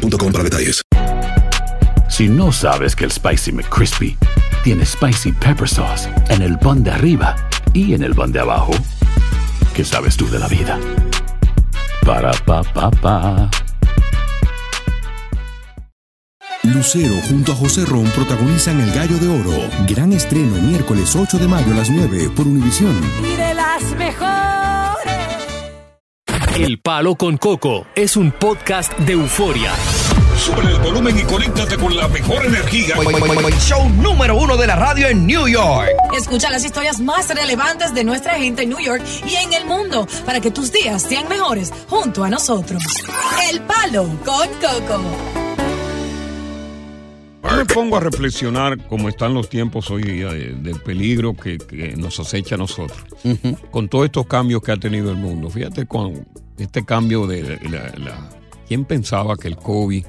para detalles. Si no sabes que el Spicy McCrispy tiene Spicy Pepper Sauce en el pan de arriba y en el pan de abajo, ¿qué sabes tú de la vida? Para, pa, pa, pa. Lucero junto a José Ron protagonizan El Gallo de Oro. Gran estreno miércoles 8 de mayo a las 9 por Univisión. Y de las mejores. El Palo con Coco es un podcast de euforia. Sube el volumen y conéctate con la mejor energía. Show número uno de la radio en New York. Escucha las historias más relevantes de nuestra gente en New York y en el mundo para que tus días sean mejores junto a nosotros. El Palo con Coco. Yo me pongo a reflexionar cómo están los tiempos hoy día de- del peligro que, que nos acecha a nosotros. Con todos estos cambios que ha tenido el mundo. Fíjate con este cambio de la... la- ¿Quién pensaba que el COVID,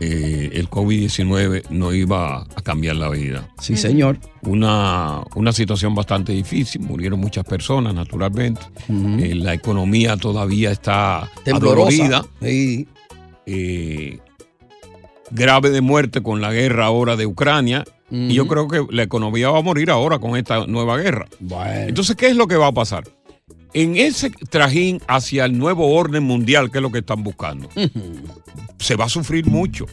eh, el COVID-19 no iba a cambiar la vida? Sí, señor. Una, una situación bastante difícil, murieron muchas personas naturalmente. Eh, la economía todavía está Temblorosa. Sí. Eh, grave de muerte con la guerra ahora de Ucrania. Y yo creo que la economía va a morir ahora con esta nueva guerra. Bueno. Entonces, ¿qué es lo que va a pasar? En ese trajín hacia el nuevo orden mundial, que es lo que están buscando, se va a sufrir mucho.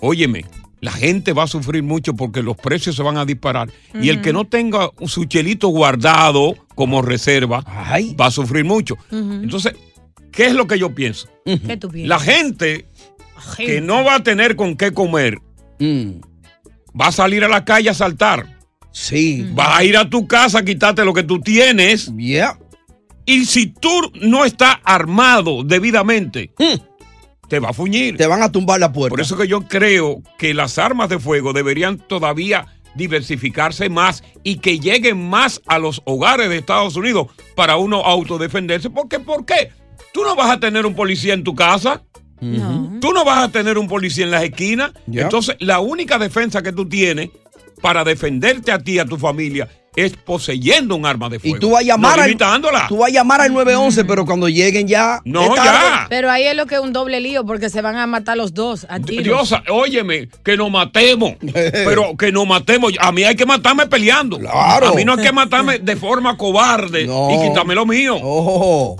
Óyeme, la gente va a sufrir mucho porque los precios se van a disparar. Y el que no tenga su chelito guardado como reserva, Ay. va a sufrir mucho. Entonces, ¿qué es lo que yo pienso? ¿Qué tú piensas? La gente que no va a tener con qué comer, Mm, va a salir a la calle a saltar. sí. Vas a ir a tu casa a quitarte lo que tú tienes. Yeah. Y si tú no estás armado debidamente, Mm, te va a fuñir. Te van a tumbar la puerta. Por eso que yo creo que las armas de fuego deberían todavía diversificarse más y que lleguen más a los hogares de Estados Unidos para uno autodefenderse. Porque, ¿por qué? Tú no vas a tener un policía en tu casa. No. Tú no vas a tener un policía en las esquinas. Entonces, la única defensa que tú tienes para defenderte a ti y a tu familia es poseyendo un arma de fuego. Y tú vas a llamar no al, tú vas a llamar al 911, pero cuando lleguen ya. No, ya. Pero ahí es lo que es un doble lío porque se van a matar los dos a tiros. Diosa, óyeme, que nos matemos. pero que nos matemos. A mí hay que matarme peleando. Claro. A mí no hay que matarme de forma cobarde No. y quitarme lo mío. Oh,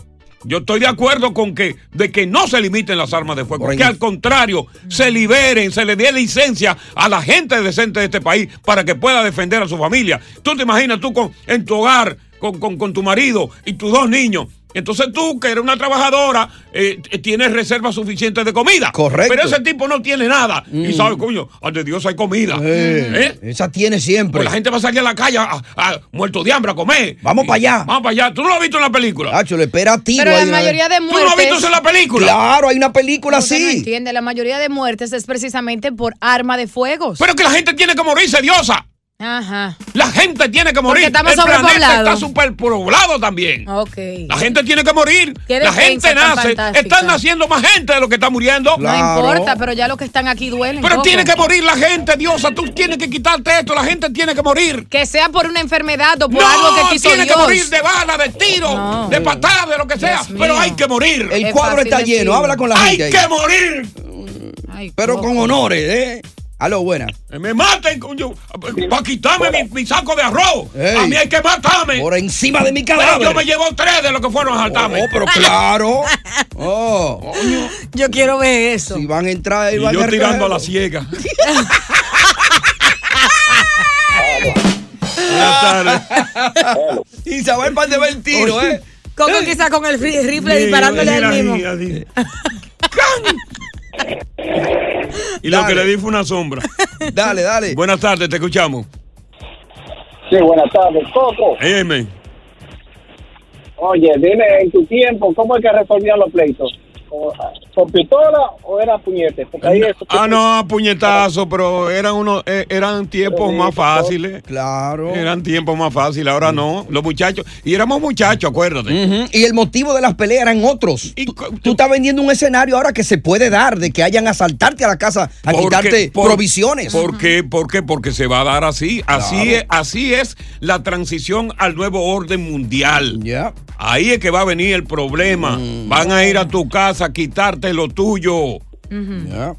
Yo estoy de acuerdo con que de que no se limiten las armas de fuego, que al contrario se liberen, se le dé licencia a la gente decente de este país para que pueda defender a su familia. Tú te imaginas tú con, en tu hogar con, con- con tu marido y tus dos niños. Entonces tú, que eres una trabajadora, eh, tienes reservas suficientes de comida. Correcto. Pero ese tipo no tiene nada. Y sabe, coño, ante Dios hay comida. eh, ¿Eh? Esa tiene siempre. Pues la gente va a salir a la calle a- a- muerto de hambre a comer. Vamos Y- para allá. Vamos para allá. ¿Tú no lo has visto en la película? Hacho, le espera a ti. Pero la mayoría de ¿Tú no has muertes. visto eso en la película? Claro, hay una película Usted no así. entiende, la mayoría de muertes es precisamente por arma de fuegos. Pero que la gente tiene que morirse, diosa. Ajá. La gente tiene que morir. estamos El planeta está superpoblado también. Ok. La gente tiene que morir. La gente nace. fantástica. Están naciendo más gente de lo que está muriendo. Claro. No importa, pero ya los que están aquí duelen. Pero tiene que morir la gente, diosa. Tú tienes que quitarte esto. La gente tiene que morir. Que sea por una enfermedad o por no, algo que quiso tiene Dios. que morir de bala, de tiro, No. de patada, de lo que sea. Pero hay que morir. El Es cuadro está lleno. decirlo. Habla con la hay gente. que ahí. morir. Ay, Pero con honores, ¿eh? Aló, buena. Que Me maten, coño, para quitarme mi, mi saco de arroz. Ey. A mí hay que matarme. Por encima de mi Pero cadáver. yo me llevo tres de los que fueron a saltarme. Oh, pero claro. Oh, Yo quiero ver eso. si van a entrar y Y van yo a tirando a la ciega. Buenas tardes. Y se va el pan de ver el tiro, ¿eh? Coco quizá con el rifle disparándole Mira, al mismo. Y lo que le di fue una sombra. Dale, dale. Buenas tardes, te escuchamos. Sí, buenas tardes. Coco, Amen. oye, dime en tu tiempo, ¿cómo es que resolvían los pleitos? ¿Cómo- con pistola o era puñete? Porque ahí eso- Ah, no, puñetazo, pero eran unos, eh, eran tiempos más fáciles. Claro. Eran tiempos más fáciles, ahora no. Los muchachos, y éramos muchachos, acuérdate. Y el motivo de las peleas eran otros. Y Tú, estás vendiendo un escenario ahora que se puede dar de que hayan a asaltarte a la casa a Porque- quitarte por- provisiones. ¿Por qué? ¿Por qué? Porque se va a dar así. Así, Claro. es, así es la transición al nuevo orden mundial. Ya. Ahí es que va a venir el problema. Mm. Van a ir a tu casa a quitarte lo tuyo. Ya.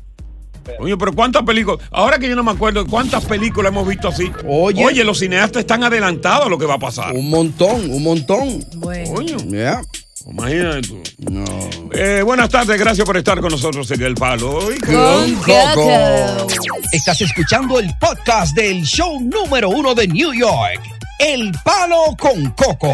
Oye, pero ¿cuántas películas? Ahora que yo no me acuerdo, ¿cuántas películas hemos visto así? Oye. los cineastas están adelantados a lo que va a pasar. Un montón, un montón. Bueno. Coño, Ya. imagínate tú. No. Eh, buenas tardes, gracias por estar con nosotros en El Palo. Y- Con Coco. Estás escuchando el podcast del show número uno de New York. El Palo con Coco.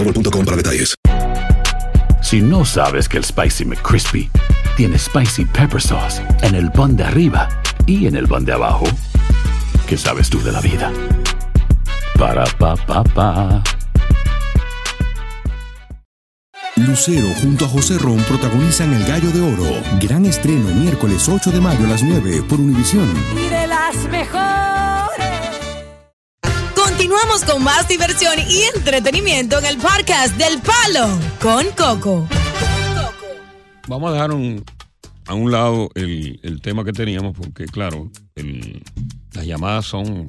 boostmobile.com para detalles. Si no sabes que el Spicy McCrispy tiene Spicy Pepper Sauce en el pan de arriba y en el pan de abajo, ¿qué sabes tú de la vida? Para, pa, pa, pa. Lucero junto a José Ron protagonizan El Gallo de Oro. Gran estreno miércoles 8 de mayo a las 9 por Univisión. Y de las mejores. Continuamos con más diversión y entretenimiento en el podcast del Palo con Coco. Vamos a dejar un- a un lado el, el tema que teníamos porque, claro, el- las llamadas son...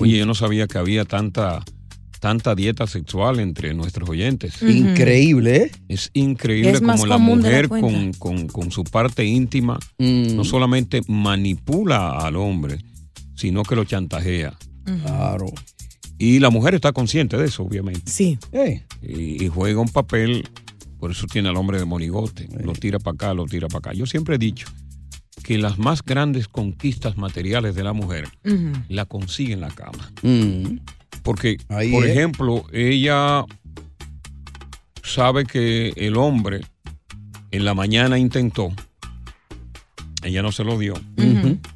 Oye, yo no sabía que había tanta, tanta dieta sexual entre nuestros oyentes. Increíble, ¿eh? Es increíble Es como la mujer cuenta. con, con- con su parte íntima Mm, no solamente manipula al hombre, sino que lo chantajea. Claro. Y la mujer está consciente de eso, obviamente. Sí. Eh, Y, y juega un papel, por eso tiene al hombre de monigote. Lo tira para acá, lo tira para acá. Yo siempre he dicho que las más grandes conquistas materiales de la mujer la consigue en la cama. mm, Porque, Ahí por es. ejemplo, ella sabe que el hombre en la mañana intentó, ella no se lo dio,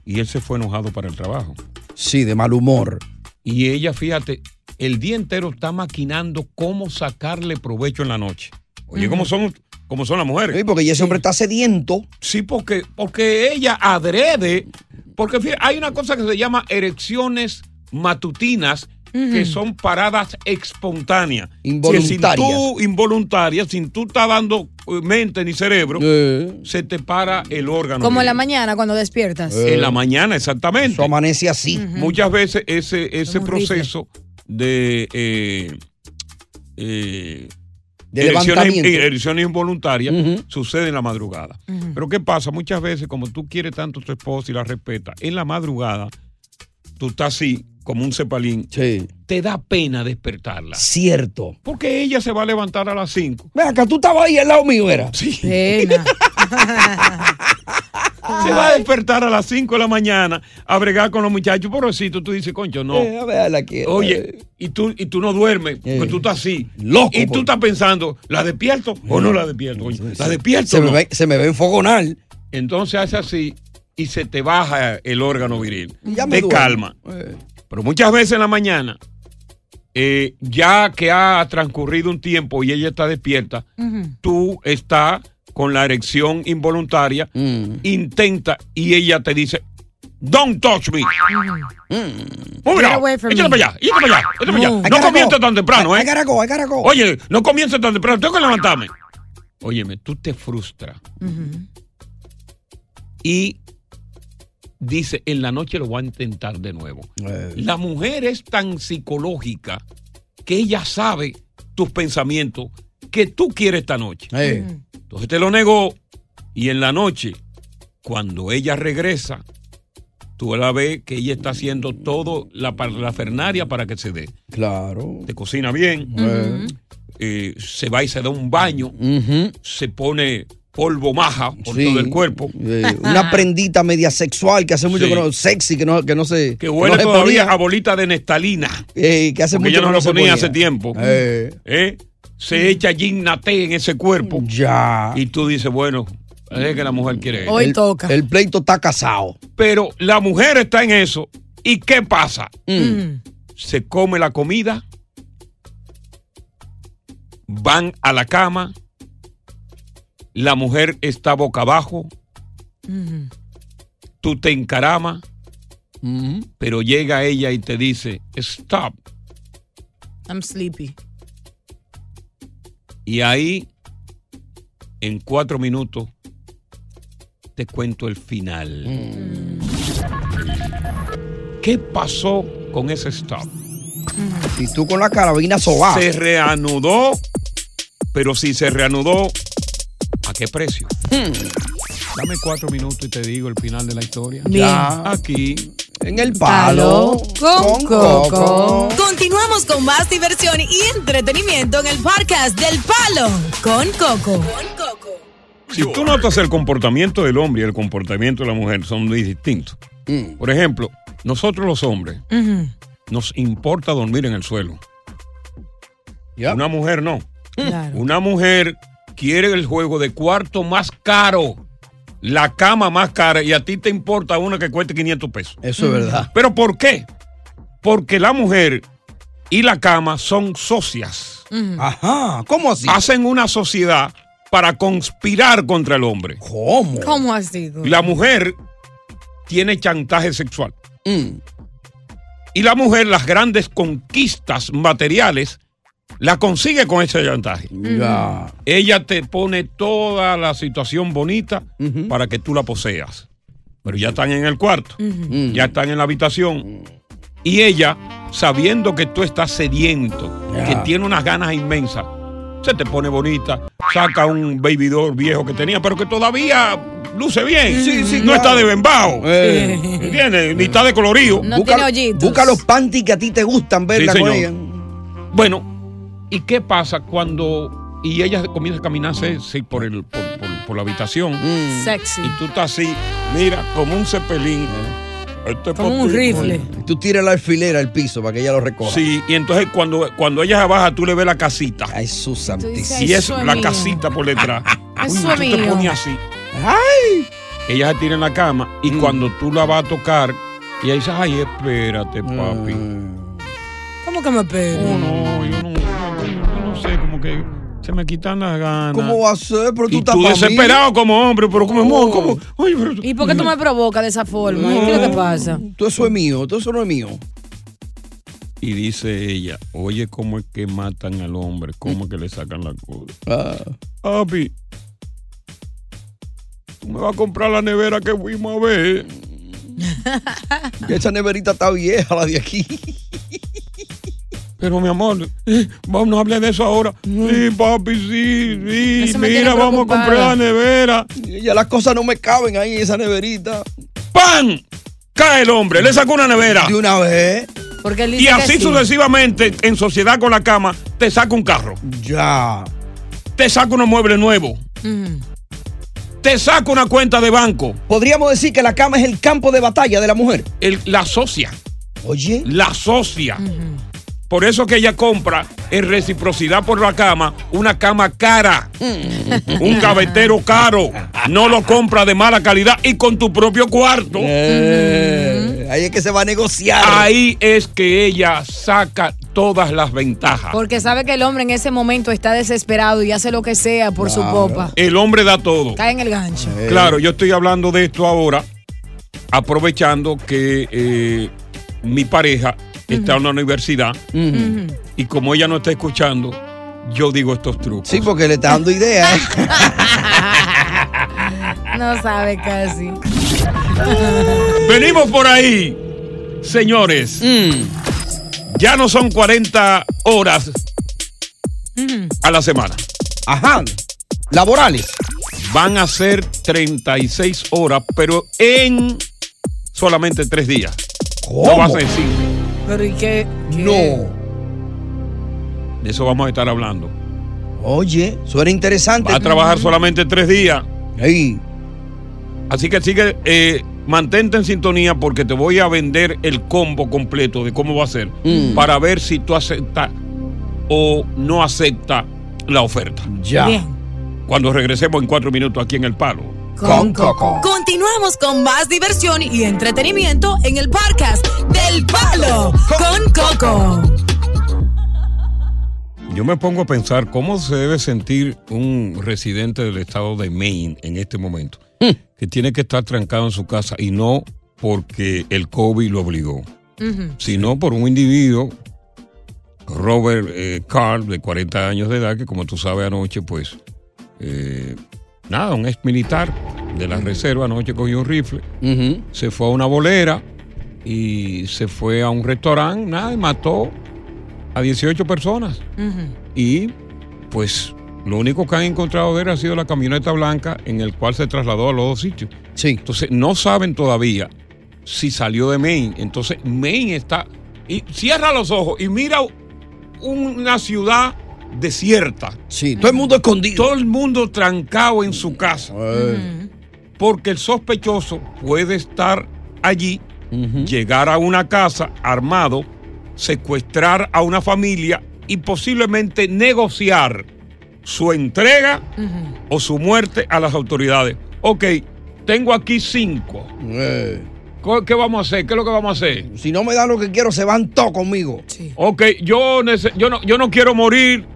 y él se fue enojado para el trabajo. Sí, de mal humor. Y ella, fíjate, el día entero está maquinando cómo sacarle provecho en la noche. Oye, ¿cómo son, cómo son las mujeres? Sí, porque ese hombre está sediento. Sí, porque, porque ella adrede, porque fíjate, hay una cosa que se llama erecciones matutinas, que son paradas espontáneas. Involuntarias. Que sin tú, involuntarias, sin tú estar dando eh, mente ni cerebro, Eh, se te para el órgano. Como en la mañana cuando despiertas. En la mañana, exactamente. eso amanece así. Muchas veces ese, ese proceso de, eh, eh, De erecciones, involuntarias sucede en la madrugada. Pero ¿qué pasa? Muchas veces, como tú quieres tanto a tu esposa y la respetas, en la madrugada tú estás así, como un cepalín, Sí. te da pena despertarla. Cierto. Porque ella se va a levantar a las 5. Ven acá, tú estabas ahí al lado mío, era. Sí. Pena. Se va a despertar a las 5 de la mañana a bregar con los muchachos. Pobrecito, tú dices, concho, no. Eh, a ver, la que- Oye, y tú, y tú no duermes, porque Eh. tú estás así. Loco, Y tú por- estás pensando, ¿la despierto o no la despierto? coño? ¿La despierto se, o me ve, se me ve enfogonar. Entonces hace así y se te baja el órgano viril. Y ya me te duermo. calma. Pero muchas veces en la mañana, eh, ya que ha transcurrido un tiempo y ella está despierta, tú estás con la erección involuntaria, mm. intenta y ella te dice, Don't touch me. Move Échale me. para allá, échale para allá, échale para allá. Move. I No comiences tan temprano, ¿eh? I gotta go, I gotta go. Oye, no comiences tan temprano, tengo que levantarme. Óyeme, tú te frustras y dice, en la noche lo voy a intentar de nuevo. Eh, La mujer es tan psicológica que ella sabe tus pensamientos que tú quieres esta noche. eh, Entonces te lo negó y en la noche, cuando ella regresa, tú la ves que ella está haciendo todo la, la fernaria para que se dé. Claro. Te cocina bien, Eh, eh, se va y se da un baño, se pone polvo maja por Sí. todo el cuerpo. Eh, una prendita media sexual que hace mucho Sí. que no, sexy, que no, que no se. Que huele no se todavía a bolita de nestalina. Eh, que hace Porque mucho ella no que lo se ponía ponía. hace tiempo. Eh. ¿Eh? Se echa ginnate en ese cuerpo. Ya. Y tú dices, bueno, es que la mujer quiere eso. Hoy el, toca. El pleito está casado. Pero la mujer está en eso. ¿Y qué pasa? Mm. Se come la comida, van a la cama, la mujer está boca abajo, Mm. tú te encaramas, pero llega ella y te dice, stop. I'm sleepy. Y ahí, en cuatro minutos, te cuento el final. ¿Qué pasó con ese stop? Y tú con la carabina sobada. Se reanudó, pero si se reanudó, ¿a qué precio? Dame cuatro minutos y te digo el final de la historia. Bien. Aquí. En el Palo palo. con Coco. Continuamos con más diversión y entretenimiento en el podcast del Palo con Coco. Si tú notas el comportamiento del hombre y el comportamiento de la mujer son muy distintos. Mm. Por ejemplo, nosotros los hombres nos importa dormir en el suelo. Ya. Una mujer no. Claro. Una mujer quiere el juego de cuarto más caro, la cama más cara y a ti te importa una que cueste 500 pesos. Eso es verdad. ¿Pero por qué? Porque la mujer y la cama son socias. Ajá. ¿Cómo así? Hacen una sociedad para conspirar contra el hombre. ¿Cómo? ¿Cómo sido? La mujer tiene chantaje sexual. Mm. Y la mujer, las grandes conquistas materiales, las consigue con ese chantaje. Ella te pone toda la situación bonita para que tú la poseas. Pero ya están en el cuarto, ya están en la habitación. Y ella, sabiendo que tú estás sediento, que tiene unas ganas inmensas, se te pone bonita, saca un baby doll viejo que tenía, pero que todavía luce bien. Sí, sí, no claro. está de bembao. Eh. ¿Entiendes? Ni está de colorido. No busca, tiene hoyitos. busca los panties que a ti te gustan verla Sí, con señor. ella. Bueno, ¿y qué pasa cuando... Y ella comienza a caminarse sí, por, el, por, por- por la habitación. Mm. Sexy. Y tú estás así, mira, como un cepelín. Este Como un rifle. Tú tiras la alfilera al piso para que ella lo recoja. Sí, y entonces cuando, cuando ella se baja, tú le ves la casita. Ay, su santísima. Y es la mío. casita por detrás. Uy, tú te pones así. Ay. Ella se tira en la cama y Mm. cuando tú la vas a tocar, ella dice, ay, espérate, papi. Mm. ¿Cómo que me Oh, espero? no, yo no, que se me quitan las ganas. ¿Cómo va a ser? Pero tú y estás tú mí. desesperado como hombre, pero como amor, Oh. pero. ¿Y por qué tú me provocas de esa forma? ¿Qué es lo que pasa? Todo eso es mío, todo eso no es mío. Y dice ella, oye, ¿cómo es que matan al hombre? ¿Cómo es que le sacan la cosa? Ah. Papi, tú me vas a comprar la nevera que fuimos a ver. Esa neverita está vieja, la de aquí. Pero mi amor, eh, vamos, no hable de eso ahora. Sí, papi, sí, sí. Mira, vamos a comprar la nevera. Ya las cosas no me caben ahí en esa neverita. ¡Pam! Cae el hombre, le sacó una nevera. De una vez. Porque él dice Y así que sí. sucesivamente, en sociedad con la cama, te saca un carro, Ya. te saca unos muebles nuevos, Ujú. te saca una cuenta de banco, Podríamos decir que la cama es el campo de batalla de la mujer. el- la socia, Oye. la socia. Por eso que ella compra en reciprocidad por la cama una cama cara, un gavetero caro. No lo compra de mala calidad y con tu propio cuarto. Eh, ahí es que se va a negociar. Ahí es que ella saca todas las ventajas. Porque sabe que el hombre en ese momento está desesperado y hace lo que sea por su popa. El hombre da todo. Cae en el gancho. Eh, Claro, yo estoy hablando de esto ahora, aprovechando que eh, mi pareja está en la universidad y como ella no está escuchando, yo digo estos trucos. Sí, porque le está dando ideas. No sabe casi. Venimos por ahí, señores. Mm. Ya no son 40 horas a la semana. Ajá. Laborales. Van a ser 36 horas, pero en solamente tres días. No va a ¿Cómo? ser cinco. Pero ¿y qué? qué? No. De eso vamos a estar hablando. Oye, eso era interesante. Va a trabajar solamente tres días. Ey. Así que sigue, eh, mantente en sintonía porque te voy a vender el combo completo de cómo va a ser Mm. para ver si tú aceptas o no aceptas la oferta. Ya. Bien. Cuando regresemos en cuatro minutos aquí en El Palo. Con Coco. Continuamos con más diversión y entretenimiento en el podcast del Palo con Coco. Yo me pongo a pensar cómo se debe sentir un residente del estado de Maine en este momento, que tiene que estar trancado en su casa y no porque el COVID lo obligó, sino por un individuo, Robert eh, Carl, de 40 años de edad, que como tú sabes anoche, pues, eh, nada, un ex militar de la reserva, anoche cogió un rifle, se fue a una bolera y se fue a un restaurante, nada, y mató a 18 personas. Y pues lo único que han encontrado de él ha sido la camioneta blanca en el cual se trasladó a los dos sitios. Sí. Entonces no saben todavía si salió de Maine. Entonces Maine está... Y cierra los ojos y mira una ciudad desierta. Sí, todo el mundo escondido. Todo el mundo trancado en su casa. Porque el sospechoso puede estar allí, llegar a una casa armado, secuestrar a una familia y posiblemente negociar su entrega o su muerte a las autoridades. Ok, tengo aquí cinco. Eh, ¿Qué qué vamos a hacer? ¿Qué es lo que vamos a hacer? Si no me dan lo que quiero, se van todos conmigo. Sí. Ok, yo, no, yo no quiero morir.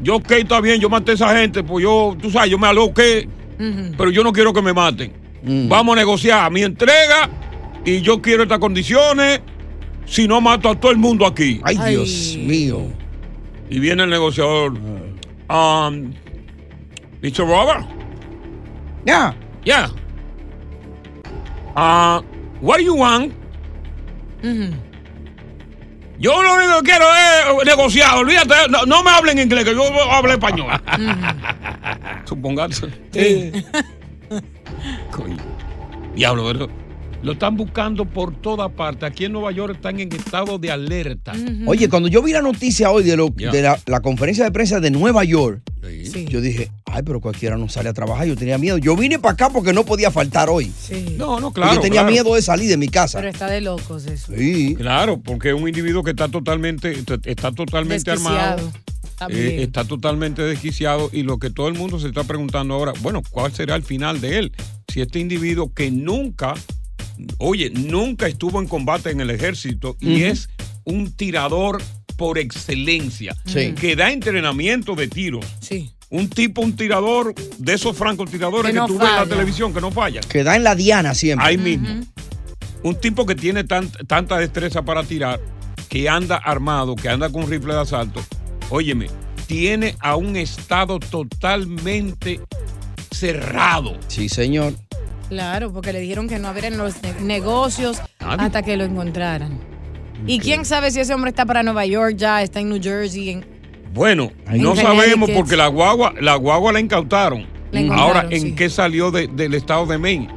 Yo, ok, está bien, yo maté a esa gente, pues yo, tú sabes, yo me aloqué, pero yo no quiero que me maten. Mm. Vamos a negociar mi entrega y yo quiero estas condiciones. Si no mato a todo el mundo aquí. Ay, Ay. Dios mío. Y viene el negociador. Um, Mr. Robert, Ya. yeah. Uh, what do you want? Yo lo único que quiero es negociar. Olvídate, no, no me hablen inglés, que yo hablo español. Supongamos. Coño. Diablo, ¿verdad? Lo están buscando por toda parte. Aquí en Nueva York están en estado de alerta. Oye, cuando yo vi la noticia hoy de, lo, de la, la conferencia de prensa de Nueva York, Sí. Yo dije, ay, pero cualquiera no sale a trabajar. Yo tenía miedo. Yo vine para acá porque no podía faltar hoy. Sí. No, no, claro. tenía claro. miedo de salir de mi casa. Pero está de locos eso. Sí. Claro, porque es un individuo que está totalmente, está totalmente armado. Eh, está totalmente desquiciado y lo que todo el mundo se está preguntando ahora, bueno, ¿cuál será el final de él? Si este individuo que nunca, oye, nunca estuvo en combate en el ejército y es un tirador por excelencia, Sí. que da entrenamiento de tiros. Sí. Un tipo, un tirador de esos francotiradores Que que, no tú ves en la televisión, que no falla. Que da en la diana siempre. Ahí mismo. Un tipo que tiene tan- tanta destreza para tirar, que anda armado, que anda con un rifle de asalto. Óyeme, tiene a un estado totalmente cerrado. Sí, señor. Claro, porque le dijeron que no en los ne- negocios Nadie. hasta que lo encontraran. Y quién sabe si ese hombre está para Nueva York ya, está en New Jersey. En... Bueno, no sabemos porque la guagua, la guagua la incautaron. La Ahora, ¿en sí. qué salió de- del estado de Maine?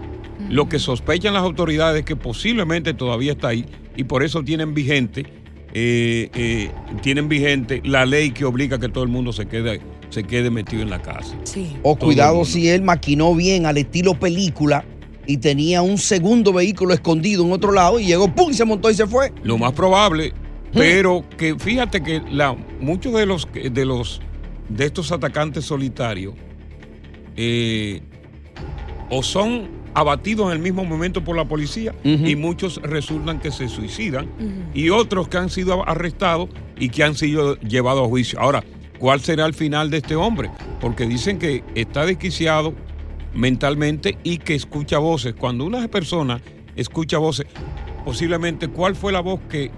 Lo que sospechan las autoridades es que posiblemente todavía está ahí y por eso tienen vigente, eh, eh, tienen vigente la ley que obliga a que todo el mundo se quede, se quede metido en la casa. Sí. O Todo cuidado si él maquinó bien al estilo película y tenía un segundo vehículo escondido en otro lado y llegó, ¡pum! se montó y se fue. Lo más probable, pero que fíjate que la, muchos de los de los de estos atacantes solitarios eh, o son abatidos en el mismo momento por la policía y muchos resultan que se suicidan y otros que han sido arrestados y que han sido llevados a juicio. Ahora, ¿cuál será el final de este hombre? Porque dicen que está desquiciado mentalmente y que escucha voces. Cuando una persona escucha voces, posiblemente cuál fue la voz que,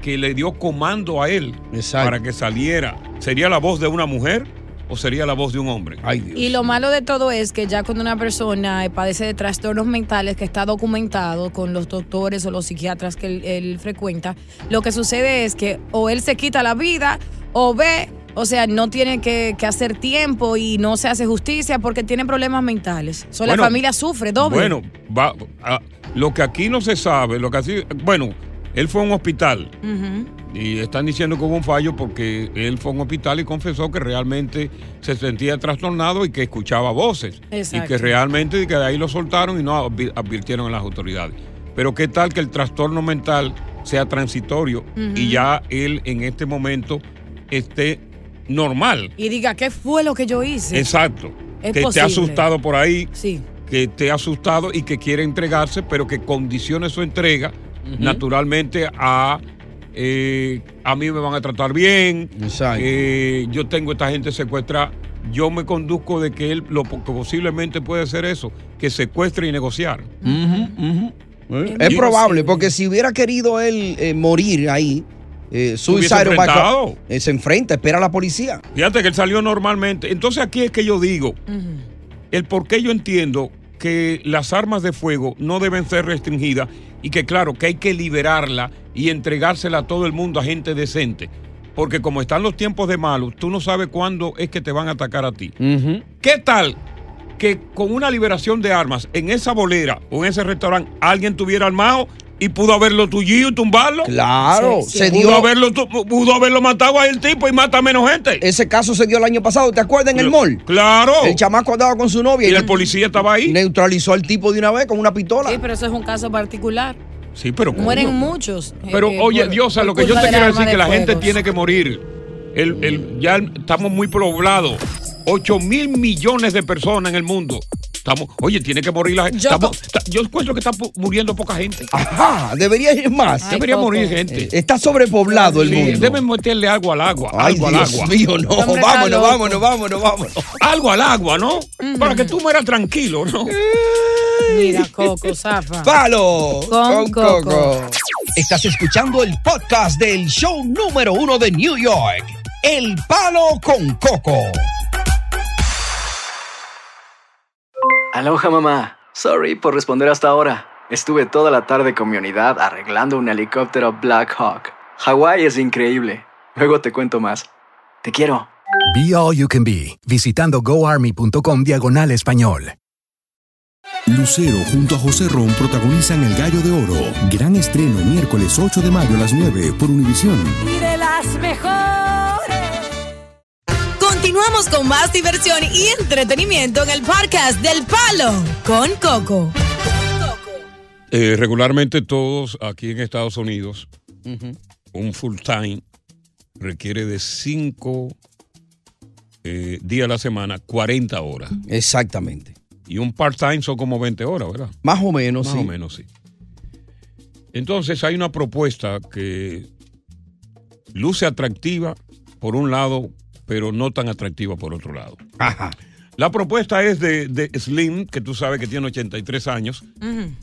que le dio comando a él Exacto. para que saliera. ¿Sería la voz de una mujer o sería la voz de un hombre? Ay, Dios. Y lo malo de todo es que ya cuando una persona eh, padece de trastornos mentales que está documentado con los doctores o los psiquiatras que él, él frecuenta, lo que sucede es que o él se quita la vida o ve, o sea, no tiene que, que hacer tiempo y no se hace justicia porque tiene problemas mentales. So, Bueno, la familia sufre doble. Bueno, va, a- lo que aquí no se sabe, lo que así, bueno, Él fue a un hospital y están diciendo que hubo un fallo porque él fue a un hospital y confesó que realmente se sentía trastornado y que escuchaba voces. Exacto. Y que realmente y que de ahí lo soltaron y no advi- advirtieron a las autoridades. Pero qué tal que el trastorno mental sea transitorio y ya él en este momento esté normal. Y diga, ¿qué fue lo que yo hice? Exacto. Es que posible. esté asustado por ahí, Sí. que esté asustado y que quiere entregarse, pero que condicione su entrega naturalmente a eh, a mí me van a tratar bien, Exacto. eh, yo tengo esta gente secuestrada. Yo me conduzco de que él lo que posiblemente puede ser eso, que secuestre y negociar. Es probable, porque si hubiera querido él eh, morir ahí, eh, by cop, eh, se enfrenta, espera a la policía. Fíjate que él salió normalmente. Entonces aquí es que yo digo, el por qué yo entiendo que las armas de fuego no deben ser restringidas y que claro, que hay que liberarla y entregársela a todo el mundo, a gente decente. Porque como están los tiempos de malos, tú no sabes cuándo es que te van a atacar a ti. ¿Qué tal que con una liberación de armas en esa bolera o en ese restaurante alguien tuviera armado y pudo haberlo tullido y tumbarlo? Claro, Sí, sí. se Pudo dio. haberlo, pudo haberlo matado a el tipo y mata menos gente. Ese caso se dio el año pasado, ¿te acuerdas en el mall? Claro. El chamaco andaba con su novia Y y, el policía estaba ahí. neutralizó al tipo de una vez con una pistola. Sí, pero eso es un caso particular. Sí, pero Mueren muchos. eh, Pero eh, oye, por- Diosa, por lo que yo te quiero decir es que la gente tiene que morir. El, el- ya estamos muy poblados. 8 mil millones de personas en el mundo. Estamos, oye, tiene que morir la gente. Yo- Estamos- ta- Yo, encuentro que está muriendo poca gente. Ajá, debería ir más. Ay, Debería Coco. morir gente. Eh, Está sobrepoblado el Sí, mundo. deben meterle algo al agua. Ay, algo Dios al agua. mío, no. Está Vámonos, loco. vámonos, vámonos, vámonos. Algo al agua, ¿no? Para que tú mueras tranquilo, ¿no? Mira, Coco, zafa. ¡Palo! Con Coco. Estás escuchando el podcast del show número uno de New York. El Palo con Coco. Aloha mamá. Sorry por responder hasta ahora. Estuve toda la tarde con mi unidad arreglando un helicóptero Black Hawk. Hawái es increíble. Luego te cuento más. Te quiero. Be All You Can Be, visitando goarmy.com diagonal español. Lucero junto a José Ron protagonizan El Gallo de Oro. Gran estreno miércoles 8 de mayo a las 9 por Univisión. Y de las mejores. Continuamos con más diversión y entretenimiento en el podcast del Palo con Coco. Eh, regularmente todos aquí en Estados Unidos, un full time requiere de 5 días a la semana, 40 horas. Exactamente. Y un part time son como 20 horas, ¿verdad? Más o menos, Más sí. o menos, sí. Entonces hay una propuesta que luce atractiva por un lado, pero no tan atractiva por otro lado. Ajá. La propuesta es de, de Slim, que tú sabes que tiene 83 años,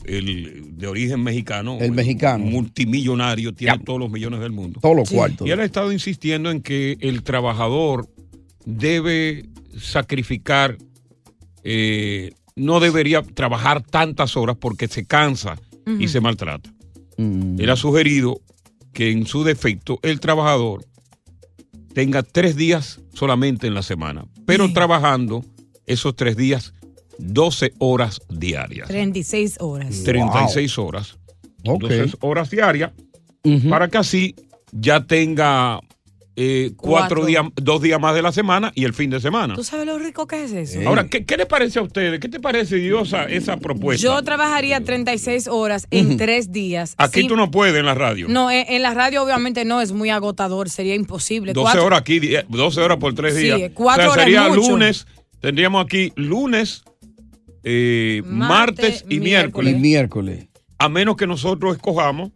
el, de origen mexicano. El mexicano. Multimillonario, tiene Ya. todos los millones del mundo. Todos los cuartos. Y él ha estado insistiendo en que el trabajador debe sacrificar, eh, no debería trabajar tantas horas porque se cansa y se maltrata. Mm. Él ha sugerido que en su defecto el trabajador tenga tres días solamente en la semana, pero trabajando esos tres días 12 horas diarias. 36 horas. 36 horas. Ok. Entonces, horas diarias, para que así ya tenga eh, cuatro, Cuatro. días, dos días más de la semana y el fin de semana. ¿Tú sabes lo rico que es eso? Ahora, ¿qué, qué le parece a ustedes? ¿Qué te parece, Diosa, esa propuesta? Yo trabajaría 36 horas en tres días. Aquí sin- tú no puedes en la radio. No, en, en la radio obviamente no, es muy agotador, sería imposible. 12 Cuatro- horas aquí, die- 12 horas por tres Sí, días. cuatro o sea, horas sería lunes, tendríamos aquí lunes, eh, martes, Martes, y miércoles. miércoles. A menos que nosotros escojamos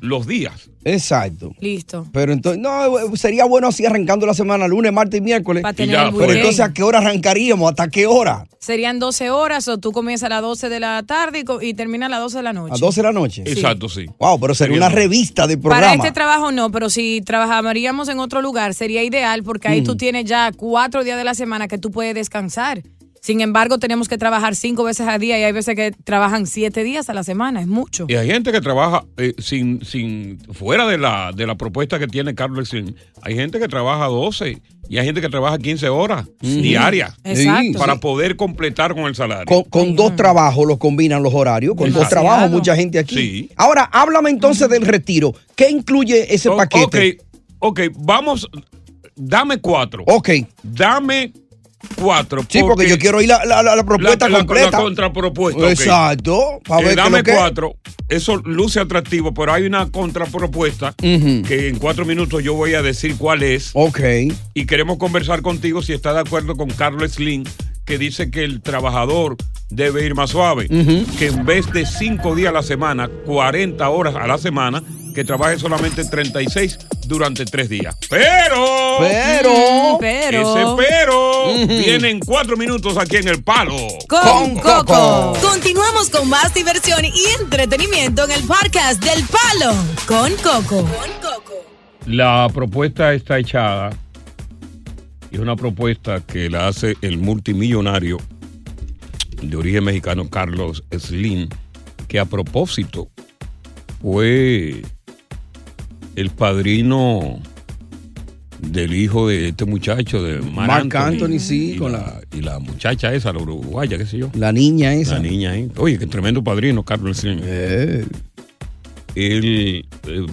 los días. Exacto. Listo. Pero entonces, no, sería bueno así arrancando la semana, lunes, martes y miércoles. Para Y ya, el pero weekend. entonces, ¿a qué hora arrancaríamos? ¿Hasta qué hora? Serían 12 horas o tú comienzas a las 12 de la tarde y, co- y terminas a las 12 de la noche. ¿A 12 de la noche? Exacto, sí. Wow, pero sería Sería una revista de Para programa. este trabajo no, pero si trabajaríamos en otro lugar sería ideal porque ahí Mm. tú tienes ya cuatro días de la semana que tú puedes descansar. Sin embargo, tenemos que trabajar cinco veces al día y hay veces que trabajan siete días a la semana, es mucho. Y hay gente que trabaja eh, sin, sin, fuera de la, de la propuesta que tiene Carlos. Hay gente que trabaja 12 y hay gente que trabaja 15 horas Sí. diarias Exacto. para Sí. poder completar con el salario. Con, con dos trabajos los combinan los horarios, con dos trabajos, mucha gente aquí. Sí. Ahora, háblame entonces del retiro. ¿Qué incluye ese O- paquete? Ok, ok, vamos, dame cuatro. Ok. Dame cuatro. Sí, porque yo quiero ir a la, la- la propuesta completa. La, contrapropuesta. ok. Exacto. Eh, ver dame que- cuatro. Eso luce atractivo, pero hay una contrapropuesta que en cuatro minutos yo voy a decir cuál es. Ok. Y queremos conversar contigo si está de acuerdo con Carlos Slim, que dice que el trabajador debe ir más suave. Que en vez de cinco días a la semana, 40 horas a la semana, que trabaje solamente 36 durante tres días. Pero. Pero. pero. Ese pero viene en cuatro minutos aquí en el palo. Con Coco. Continuamos con más diversión y entretenimiento en el podcast del Palo con Coco. La propuesta está echada y es una propuesta que la hace el multimillonario de origen mexicano Carlos Slim, que a propósito fue el padrino del hijo de este muchacho, de Marc Marc Anthony, sí, y con la, y la muchacha esa, la uruguaya, qué sé yo. La niña esa. La niña, ¿eh? Oye, qué tremendo padrino, Carlos Slim. Eh. Él eh,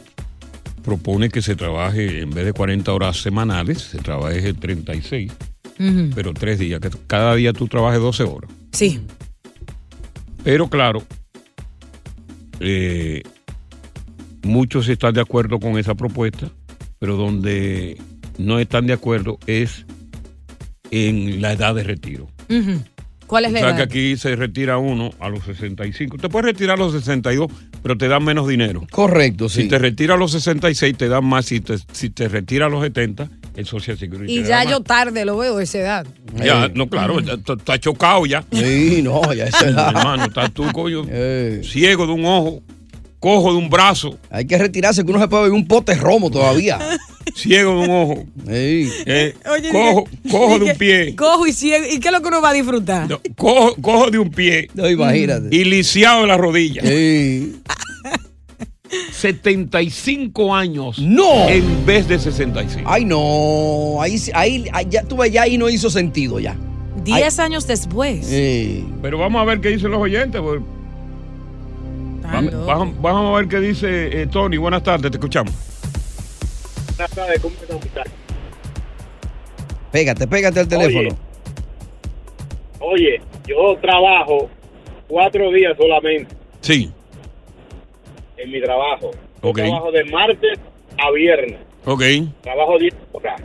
propone que se trabaje, en vez de 40 horas semanales, se trabaje 36, Ujú. pero tres días, que cada día tú trabajes 12 horas. Sí. Pero claro, eh, muchos están de acuerdo con esa propuesta, pero donde no están de acuerdo es en la edad de retiro. Ujú. ¿Cuál es O la sea edad? que aquí se retira uno a los 65. Te puedes retirar a los 62, pero te dan menos dinero. Correcto, sí. Si te retira a los 66, te dan más. Si te, si te retira a los 70, el Social Security Y te ya da yo más. tarde lo veo esa edad. Ya, no, claro, ya está está chocado ya. Sí, no, ya esa edad. Hermano, estás tú, coño, ciego de un ojo, cojo de un brazo. Hay que retirarse, que uno se puede beber un pote romo todavía. ciego de un ojo. eh, Oye, cojo dije- cojo de un pie. Cojo y ciego. ¿Y qué es lo que uno va a disfrutar? Cojo, cojo de un pie. No, imagínate. Y lisiado de la rodilla. 75 años. No. En vez de 65. Ay, no. Ahí, sí- ahí, ya, tú ves, ya ahí no hizo sentido ya. Diez años después. Pero vamos a ver qué dicen los oyentes. pues. Vamos a ver qué dice eh, Tony. Buenas tardes, te escuchamos. Buenas tardes, ¿cómo están, muchachos? Pégate, pégate al teléfono. Oye, yo trabajo cuatro días solamente Sí, en mi trabajo. Yo Ok. trabajo de martes a viernes. ok, Trabajo 10 horas.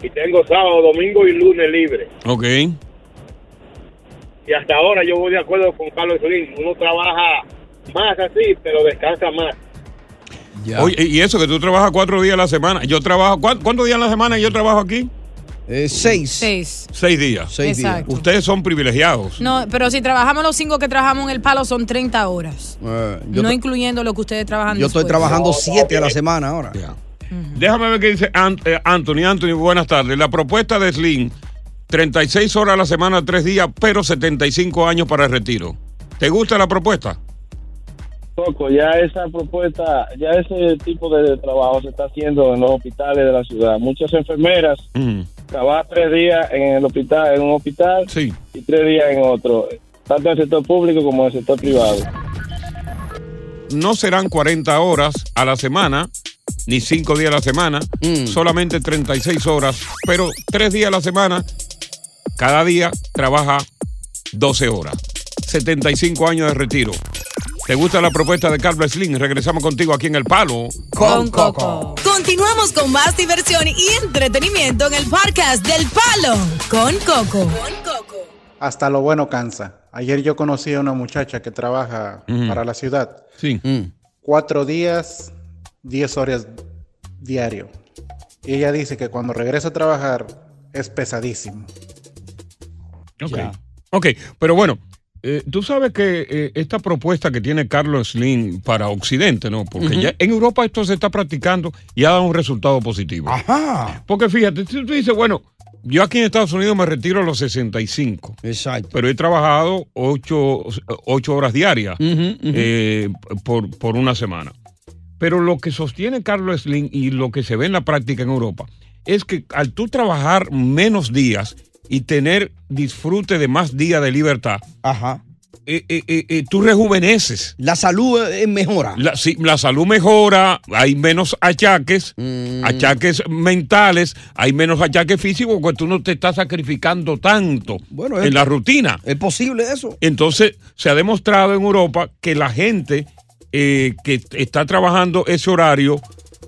Y tengo sábado, domingo y lunes libre. ok. Y hasta ahora yo voy de acuerdo con Carlos Slim. Uno trabaja más así, pero descansa más. Oye, y eso que tú trabajas cuatro días a la semana. Yo trabajo, ¿cuán- ¿cuántos días a la semana yo trabajo aquí? Eh, seis. Seis. Seis días. Seis días. Exacto. Ustedes son privilegiados. No, pero si trabajamos los cinco que trabajamos en el palo son 30 horas. Eh, no incluyendo lo que ustedes trabajan yo estoy trabajando siete a la semana ahora. Déjame ver qué dice eh, Anthony. Anthony, buenas tardes. La propuesta de Slim, 36 horas a la semana, tres días, pero 75 años para el retiro. ¿Te gusta la propuesta? Coco, ya esa propuesta, ya ese tipo de trabajo se está haciendo en los hospitales de la ciudad. Muchas enfermeras trabajan tres días en el hospital, en un hospital y tres días en otro, tanto en el sector público como en el sector privado. No serán 40 horas a la semana, ni 5 días a la semana, solamente 36 horas, pero tres días a la semana, cada día trabaja 12 horas. 75 años de retiro. ¿Te gusta la propuesta de Carlos Slim? Regresamos contigo aquí en El Palo. Con Coco. Continuamos con más diversión y entretenimiento en el podcast del Palo con Coco. Hasta lo bueno cansa. Ayer yo conocí a una muchacha que trabaja Ujú. para la ciudad. Sí. Cuatro días, diez horas diario. Y ella dice que cuando regresa a trabajar es pesadísimo. Ok. Ok, pero bueno, eh, tú sabes que eh, esta propuesta que tiene Carlos Slim para Occidente, ¿no? Porque ya en Europa esto se está practicando y ha dado un resultado positivo. Ajá. Porque fíjate, si tú dices, bueno, Yo aquí en Estados Unidos me retiro a los 65. Exacto. Pero he trabajado ocho, ocho horas diarias eh, por, por una semana. Pero lo que sostiene Carlos Slim y lo que se ve en la práctica en Europa es que al tú trabajar menos días y tener disfrute de más días de libertad, Ajá. eh, eh, eh, tú rejuveneces. La salud mejora. La, sí, la salud mejora, hay menos achaques, Mm. achaques mentales, hay menos achaques físicos porque tú no te estás sacrificando tanto Bueno, en es- la rutina. ¿Es posible eso? Entonces, se ha demostrado en Europa que la gente que está trabajando ese horario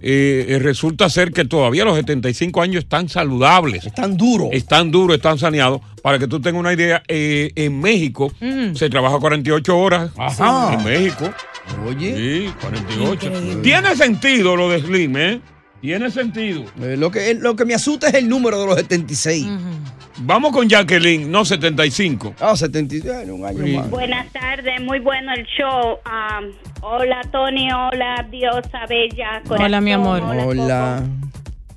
eh, resulta ser que todavía los 75 años están saludables. Están duros. Están duros, están saneados. Para que tú tengas una idea, eh, en México se trabaja 48 horas. Ajá. En México. Oye. Sí, 48. Tiene sentido lo de Slim, ¿eh? Tiene sentido. Eh, lo, que, lo que me asusta es el número de los 76. Vamos con Jacqueline, no 75. Ah, 76, un año Sí. más. Buenas tardes, muy bueno el show. Am, hola Tony, hola Diosa Bella. Hola, mi amor. Hola.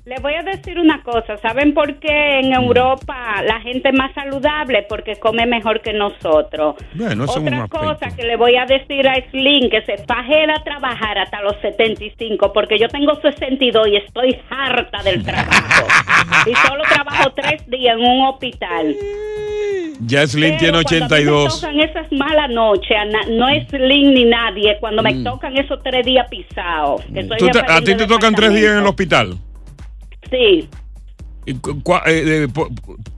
Le voy a decir una cosa, ¿saben por qué en Europa la gente es más saludable? Porque come mejor que nosotros. Bueno, eso es un Otra cosa que le voy a decir a Slim, que se fajera a trabajar hasta los 75, porque yo tengo 62 y estoy harta del trabajo. y solo trabajo tres días en un hospital. Ya Slim tiene cuando a mí 82. me tocan esas malas noches, no es Slim ni nadie, cuando me Mm. tocan esos tres días pisados. a ti te tocan tres días en el hospital. Sí, ¿Y cu- cua- eh,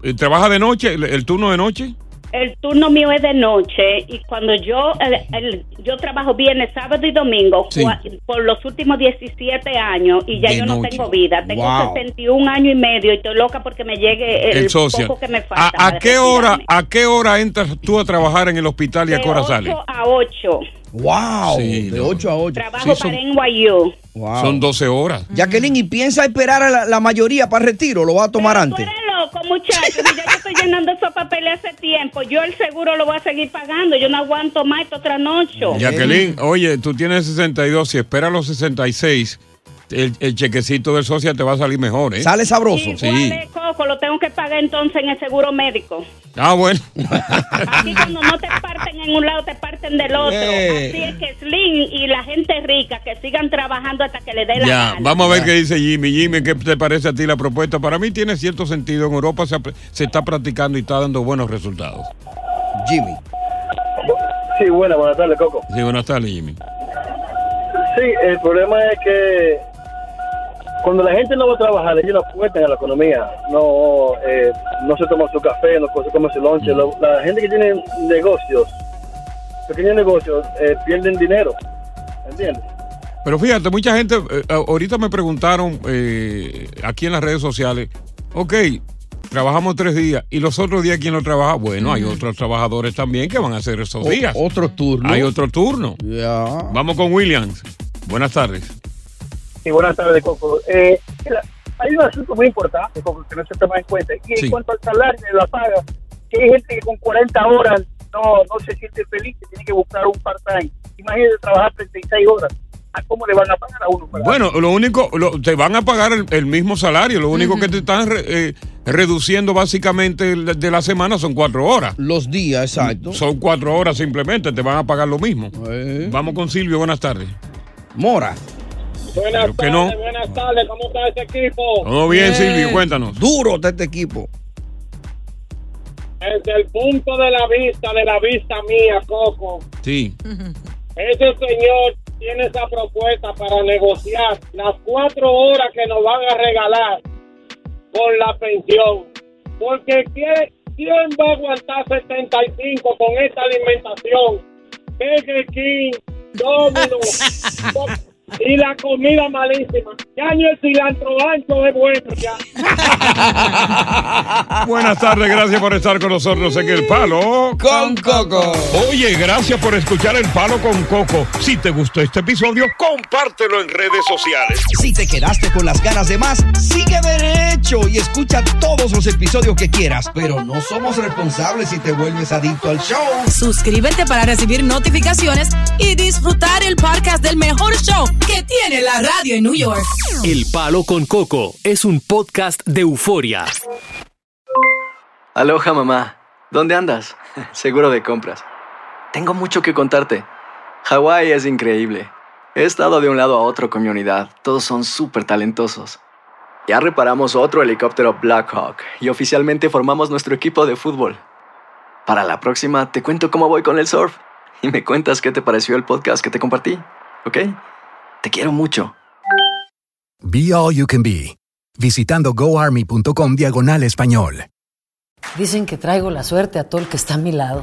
eh, ¿Trabaja de noche, el, turno de noche? el turno mío es de noche y cuando yo el- el- yo trabajo viernes, sábado y domingo Sí. por los últimos 17 años y ya De yo no tengo vida. Tengo Wow. 61 años y medio y estoy loca porque me llegue el, El poco que me falta. ¿A, a qué hora. ¿A qué hora entras tú a trabajar en el hospital y a De qué hora 8 sales? a 8. ¡Wow! Sí, de no. 8 a 8. Trabajo para NYU. Wow. Son 12 horas. Jacqueline, ¿y piensa esperar a la, la mayoría para el retiro? ¿Lo va a tomar antes? Eres loco, ya yo estoy llenando esos papeles hace tiempo. Yo el seguro lo voy a seguir pagando. Yo no aguanto más esta otra noche. Jacqueline, oye, tú tienes 62, si esperas los 66, el, el chequecito del social te va a salir mejor, ¿eh? Sale sabroso. Igual Sí. Coco, lo tengo que pagar entonces en el seguro médico. Ah, bueno. Aquí cuando no te parten en un lado, te parten del otro. Eh. Así es que Slim y la gente rica que sigan trabajando hasta que le dé la Ya, gana. vamos a ver qué dice Jimmy. Jimmy, ¿qué te parece a ti la propuesta? Para mí tiene cierto sentido. En Europa se, está practicando y está dando buenos resultados. Jimmy. Sí, buena, buenas tardes, Coco. Sí, buenas tardes, Jimmy. Sí, el problema es que cuando la gente no va a trabajar, ellos no apuestan a la economía, no eh, no se toma su café, no se come su lonche. Lo- La gente que tiene negocios, pequeños negocios, eh, pierden dinero, ¿entiendes? Pero fíjate, mucha gente, eh, ahorita me preguntaron eh, aquí en las redes sociales, ok, trabajamos tres días y los otros días, ¿quién lo trabaja? Bueno, hay otros trabajadores también que van a hacer esos O- días. otro turno. Hay otro turno. Vamos con Williams. Buenas tardes. Sí, buenas tardes, Coco. Eh, hay un asunto muy importante, Coco, que no se toma en cuenta. Y Sí. en cuanto al salario de la paga, que hay gente que con 40 horas no, no se siente feliz, que tiene que buscar un part-time. Imagínate trabajar 36 horas. ¿A cómo le van a pagar a uno? para- Bueno, lo único, lo- te van a pagar el, el mismo salario, lo único que te están re- eh, reduciendo básicamente de la semana son cuatro horas. Los días, exacto. Son cuatro horas simplemente, te van a pagar lo mismo. Eh. Vamos con Silvio, buenas tardes. Mora. Buenas Creo que no. tardes, buenas tardes, ¿cómo está ese equipo? Todo bien, Silvio, cuéntanos. Duro está este equipo. Desde el punto de la vista, de la vista mía, Coco, Sí. ese señor tiene esa propuesta para negociar las cuatro horas que nos van a regalar con la pensión. Porque ¿quién, quién va a aguantar 75 con esta alimentación? Burger King, Domino's, y la comida malísima. Ya ni el cilantro ancho es bueno ya. Buenas tardes, gracias por estar con nosotros en El Palo con Coco. Oye, gracias por escuchar El Palo con Coco. Si te gustó este episodio, compártelo en redes sociales. Si te quedaste con las ganas de más, sigue derecho y escucha todos los episodios que quieras. Pero no somos responsables si te vuelves adicto al show. Suscríbete para recibir notificaciones y disfrutar el podcast del mejor show que tiene la radio en New York. El Palo con Coco es un podcast de euforia. Aloha mamá. ¿Dónde andas? Seguro de compras. Tengo mucho que contarte. Hawái es increíble. He estado de un lado a otro con mi unidad. Todos son súper talentosos. Ya reparamos otro helicóptero Blackhawk y oficialmente formamos nuestro equipo de fútbol. Para la próxima te cuento cómo voy con el surf y me cuentas qué te pareció el podcast que te compartí, ¿ok? Te quiero mucho. Be All You Can Be, visitando goarmy.com diagonal español. Dicen que traigo la suerte a todo el que está a mi lado,